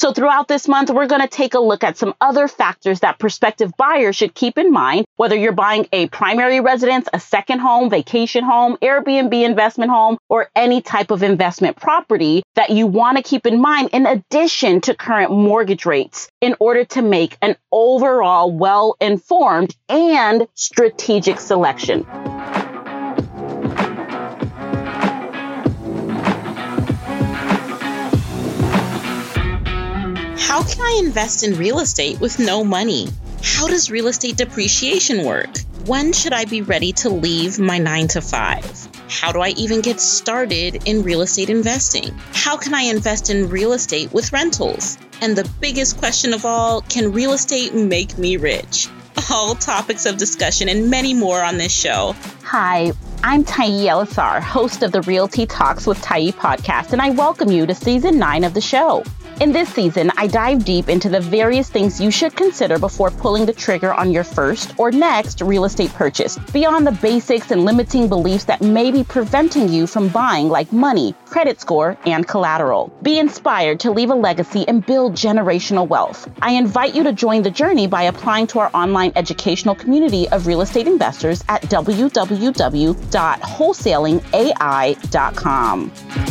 So throughout this month, we're going to take a look at some other factors that prospective buyers should keep in mind, whether you're buying a primary residence, a second home, vacation home, Airbnb investment home, or any type of investment property that you want to keep in mind in addition to current mortgage rates in order to make an overall well informed and strategic selection. How can I invest in real estate with no money? How does real estate depreciation work? When should I be ready to leave my 9 to 5? How do I even get started in real estate investing? How can I invest in real estate with rentals? And the biggest question of all can real estate make me rich? All topics of discussion and many more on this show. Hi, I'm Tiye El' Asar, host of the Realty Talks with Tiye podcast, and I welcome you to season nine of the show. In this season, I dive deep into the various things you should consider before pulling the trigger on your first or next real estate purchase, beyond the basics and limiting beliefs that may be preventing you from buying, like money, credit score, and collateral. Be inspired to leave a legacy and build generational wealth. I invite you to join the journey by applying to our online educational community of real estate investors at www.wholesalingai.com.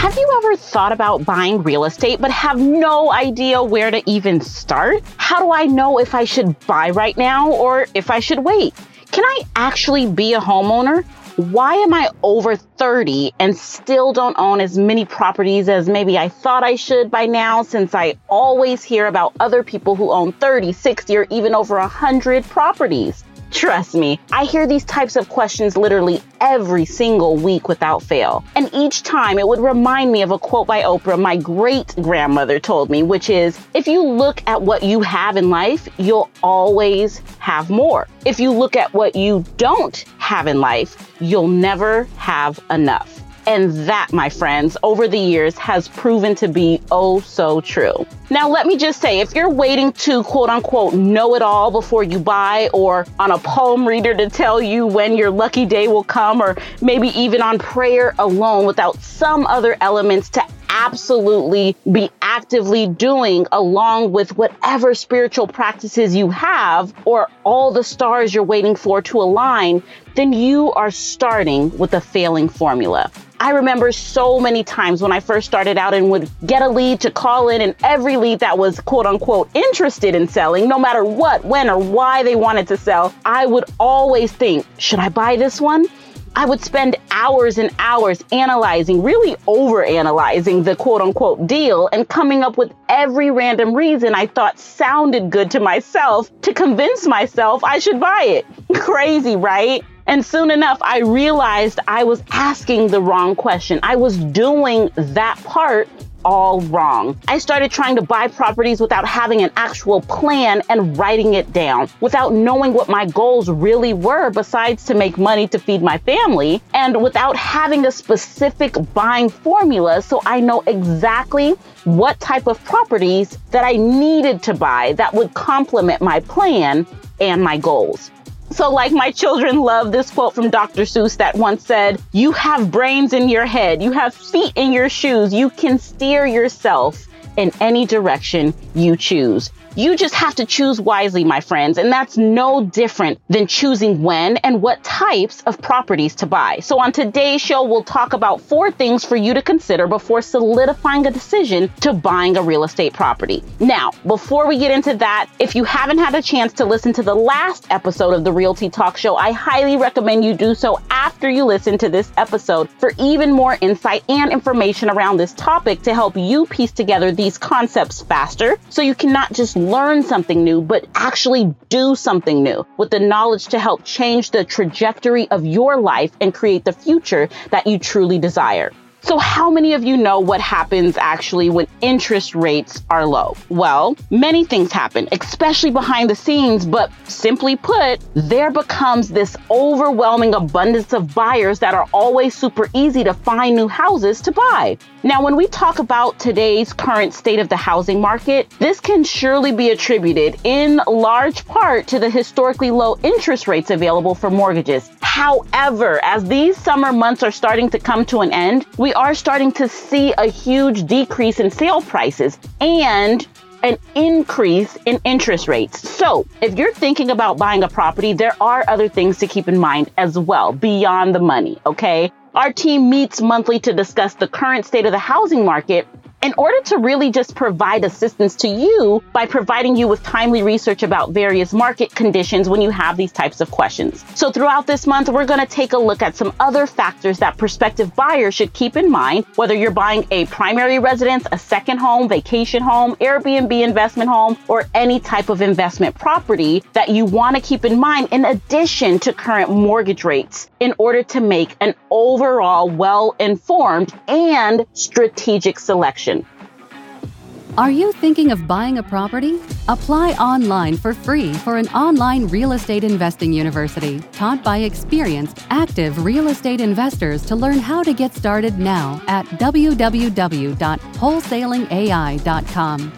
Have you ever thought about buying real estate but have no idea where to even start? How do I know if I should buy right now or if I should wait? Can I actually be a homeowner? Why am I over 30 and still don't own as many properties as maybe I thought I should by now since I always hear about other people who own 30, 60, or even over 100 properties? Trust me, I hear these types of questions literally every single week without fail. And each time it would remind me of a quote by Oprah my great grandmother told me, which is if you look at what you have in life, you'll always have more. If you look at what you don't have in life, you'll never have enough. And that, my friends, over the years has proven to be oh so true. Now, let me just say if you're waiting to quote unquote know it all before you buy, or on a palm reader to tell you when your lucky day will come, or maybe even on prayer alone without some other elements to absolutely be actively doing along with whatever spiritual practices you have or all the stars you're waiting for to align, then you are starting with a failing formula. I remember so many times when I first started out and would get a lead to call in, and every lead that was quote unquote interested in selling, no matter what, when, or why they wanted to sell, I would always think, should I buy this one? I would spend hours and hours analyzing, really over analyzing the quote unquote deal and coming up with every random reason I thought sounded good to myself to convince myself I should buy it. Crazy, right? And soon enough, I realized I was asking the wrong question. I was doing that part all wrong. I started trying to buy properties without having an actual plan and writing it down, without knowing what my goals really were besides to make money to feed my family, and without having a specific buying formula so I know exactly what type of properties that I needed to buy that would complement my plan and my goals. So, like my children love this quote from Dr. Seuss that once said, You have brains in your head, you have feet in your shoes, you can steer yourself in any direction you choose. You just have to choose wisely, my friends, and that's no different than choosing when and what types of properties to buy. So, on today's show, we'll talk about four things for you to consider before solidifying a decision to buying a real estate property. Now, before we get into that, if you haven't had a chance to listen to the last episode of the Realty Talk Show, I highly recommend you do so after you listen to this episode for even more insight and information around this topic to help you piece together these concepts faster so you cannot just learn something new, but actually do something new with the knowledge to help change the trajectory of your life and create the future that you truly desire. So, how many of you know what happens actually when interest rates are low? Well, many things happen, especially behind the scenes, but simply put, there becomes this overwhelming abundance of buyers that are always super easy to find new houses to buy. Now, when we talk about today's current state of the housing market, this can surely be attributed in large part to the historically low interest rates available for mortgages. However, as these summer months are starting to come to an end, we we are starting to see a huge decrease in sale prices and an increase in interest rates. So, if you're thinking about buying a property, there are other things to keep in mind as well beyond the money, okay? Our team meets monthly to discuss the current state of the housing market in order to really just provide assistance to you by providing you with timely research about various market conditions when you have these types of questions. So throughout this month, we're going to take a look at some other factors that prospective buyers should keep in mind, whether you're buying a primary residence, a second home, vacation home, Airbnb investment home, or any type of investment property that you want to keep in mind in addition to current mortgage rates in order to make an overall well informed and strategic selection. Are you thinking of buying a property? Apply online for free for an online real estate investing university taught by experienced, active real estate investors to learn how to get started now at www.wholesalingai.com.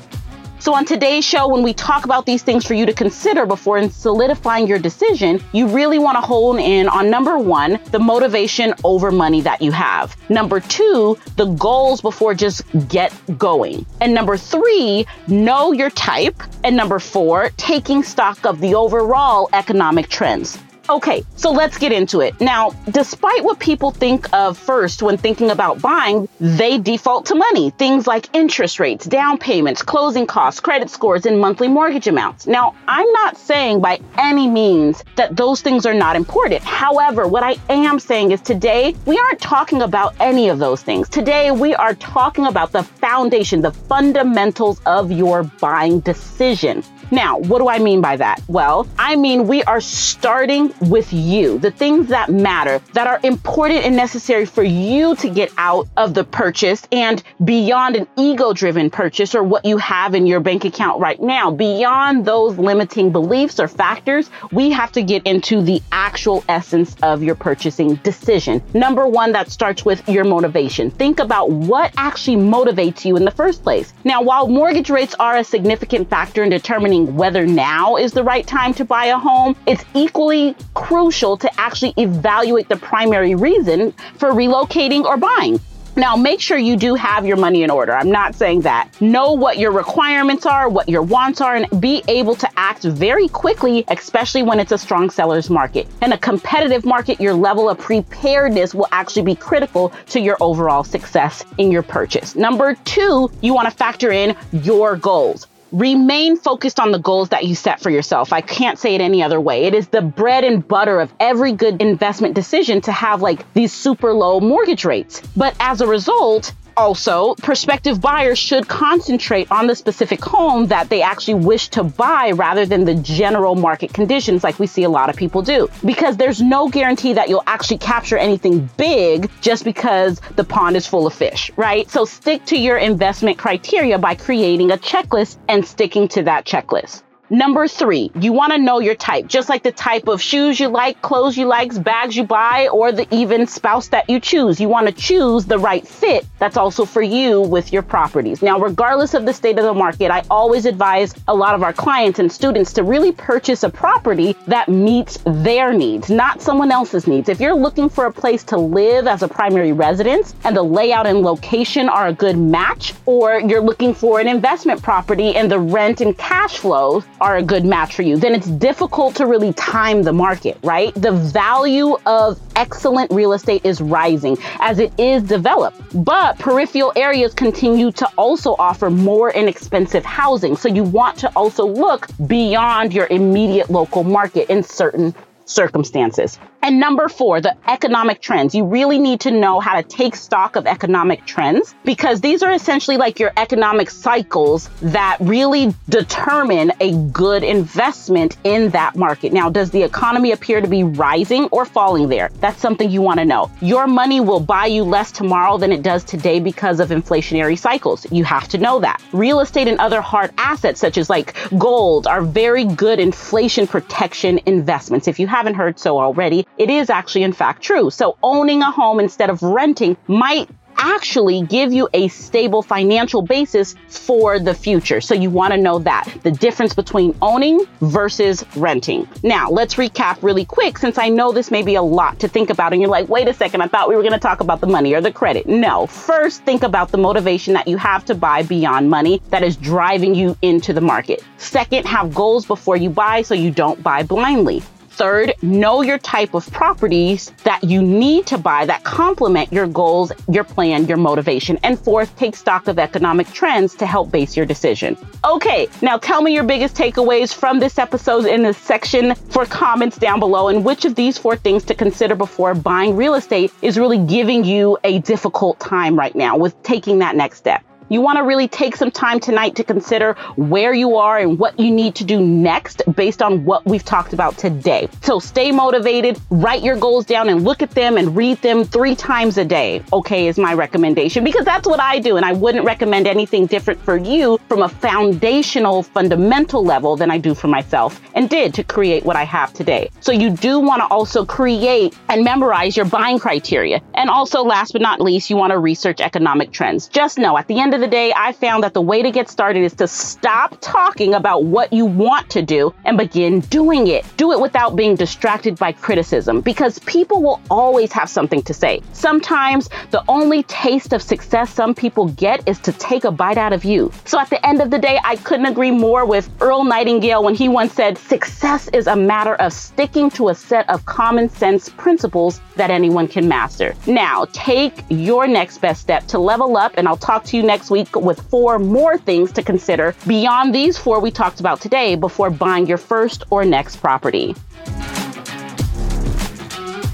So, on today's show, when we talk about these things for you to consider before solidifying your decision, you really want to hone in on number one, the motivation over money that you have. Number two, the goals before just get going. And number three, know your type. And number four, taking stock of the overall economic trends. Okay, so let's get into it. Now, despite what people think of first when thinking about buying, they default to money. Things like interest rates, down payments, closing costs, credit scores, and monthly mortgage amounts. Now, I'm not saying by any means that those things are not important. However, what I am saying is today, we aren't talking about any of those things. Today, we are talking about the foundation, the fundamentals of your buying decision. Now, what do I mean by that? Well, I mean we are starting with you, the things that matter, that are important and necessary for you to get out of the purchase and beyond an ego driven purchase or what you have in your bank account right now. Beyond those limiting beliefs or factors, we have to get into the actual essence of your purchasing decision. Number one, that starts with your motivation. Think about what actually motivates you in the first place. Now, while mortgage rates are a significant factor in determining whether now is the right time to buy a home, it's equally crucial to actually evaluate the primary reason for relocating or buying. Now, make sure you do have your money in order. I'm not saying that. Know what your requirements are, what your wants are, and be able to act very quickly, especially when it's a strong seller's market. In a competitive market, your level of preparedness will actually be critical to your overall success in your purchase. Number two, you want to factor in your goals remain focused on the goals that you set for yourself. I can't say it any other way. It is the bread and butter of every good investment decision to have like these super low mortgage rates. But as a result, also, prospective buyers should concentrate on the specific home that they actually wish to buy rather than the general market conditions like we see a lot of people do. Because there's no guarantee that you'll actually capture anything big just because the pond is full of fish, right? So stick to your investment criteria by creating a checklist and sticking to that checklist. Number three, you want to know your type, just like the type of shoes you like, clothes you like, bags you buy, or the even spouse that you choose. You want to choose the right fit that's also for you with your properties. Now, regardless of the state of the market, I always advise a lot of our clients and students to really purchase a property that meets their needs, not someone else's needs. If you're looking for a place to live as a primary residence and the layout and location are a good match, or you're looking for an investment property and the rent and cash flows are a good match for you, then it's difficult to really time the market, right? The value of excellent real estate is rising as it is developed, but peripheral areas continue to also offer more inexpensive housing. So you want to also look beyond your immediate local market in certain circumstances. And number four, the economic trends. You really need to know how to take stock of economic trends because these are essentially like your economic cycles that really determine a good investment in that market. Now, does the economy appear to be rising or falling there? That's something you want to know. Your money will buy you less tomorrow than it does today because of inflationary cycles. You have to know that. Real estate and other hard assets, such as like gold, are very good inflation protection investments. If you haven't heard so already, it is actually in fact true. So owning a home instead of renting might actually give you a stable financial basis for the future. So you want to know that the difference between owning versus renting. Now, let's recap really quick since I know this may be a lot to think about and you're like, wait a second, I thought we were going to talk about the money or the credit. No, first think about the motivation that you have to buy beyond money that is driving you into the market. Second, have goals before you buy so you don't buy blindly. Third, know your type of properties that you need to buy that complement your goals, your plan, your motivation. And fourth, take stock of economic trends to help base your decision. Okay, now tell me your biggest takeaways from this episode in the section for comments down below and which of these four things to consider before buying real estate is really giving you a difficult time right now with taking that next step. You want to really take some time tonight to consider where you are and what you need to do next based on what we've talked about today. So stay motivated, write your goals down and look at them and read them three times a day. Okay, is my recommendation because that's what I do. And I wouldn't recommend anything different for you from a foundational, fundamental level than I do for myself and did to create what I have today. So you do want to also create and memorize your buying criteria. And also, last but not least, you want to research economic trends. Just know at the end of the day, I found that the way to get started is to stop talking about what you want to do and begin doing it. Do it without being distracted by criticism because people will always have something to say. Sometimes the only taste of success some people get is to take a bite out of you. So at the end of the day, I couldn't agree more with Earl Nightingale when he once said, Success is a matter of sticking to a set of common sense principles that anyone can master. Now, take your next best step to level up, and I'll talk to you next week with four more things to consider beyond these four we talked about today before buying your first or next property.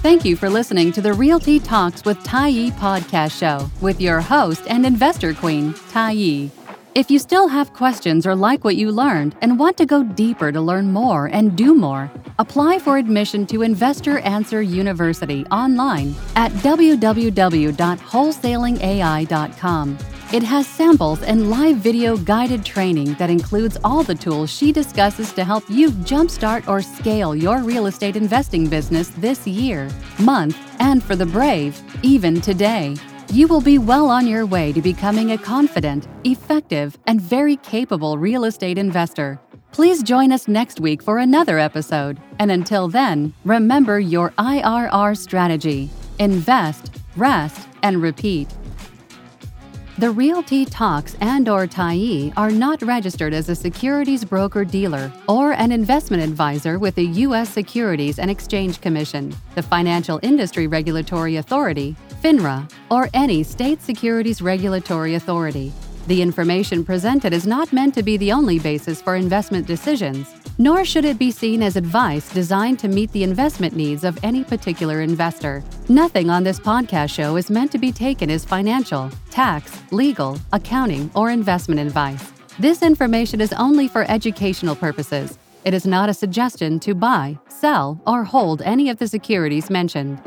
Thank you for listening to the Realty Talks with Tiye podcast show with your host and investor queen, Tiye. If you still have questions or like what you learned and want to go deeper to learn more and do more, apply for admission to Investor Answer University online at www.wholesalingai.com. It has samples and live video guided training that includes all the tools she discusses to help you jumpstart or scale your real estate investing business this year, month, and for the brave, even today. You will be well on your way to becoming a confident, effective, and very capable real estate investor. Please join us next week for another episode. And until then, remember your IRR strategy invest, rest, and repeat. The Realty Talks and or Tiye are not registered as a securities broker dealer or an investment advisor with the U.S. Securities and Exchange Commission, the Financial Industry Regulatory Authority, FINRA, or any state securities regulatory authority. The information presented is not meant to be the only basis for investment decisions, nor should it be seen as advice designed to meet the investment needs of any particular investor. Nothing on this podcast show is meant to be taken as financial, tax, legal, accounting, or investment advice. This information is only for educational purposes. It is not a suggestion to buy, sell, or hold any of the securities mentioned.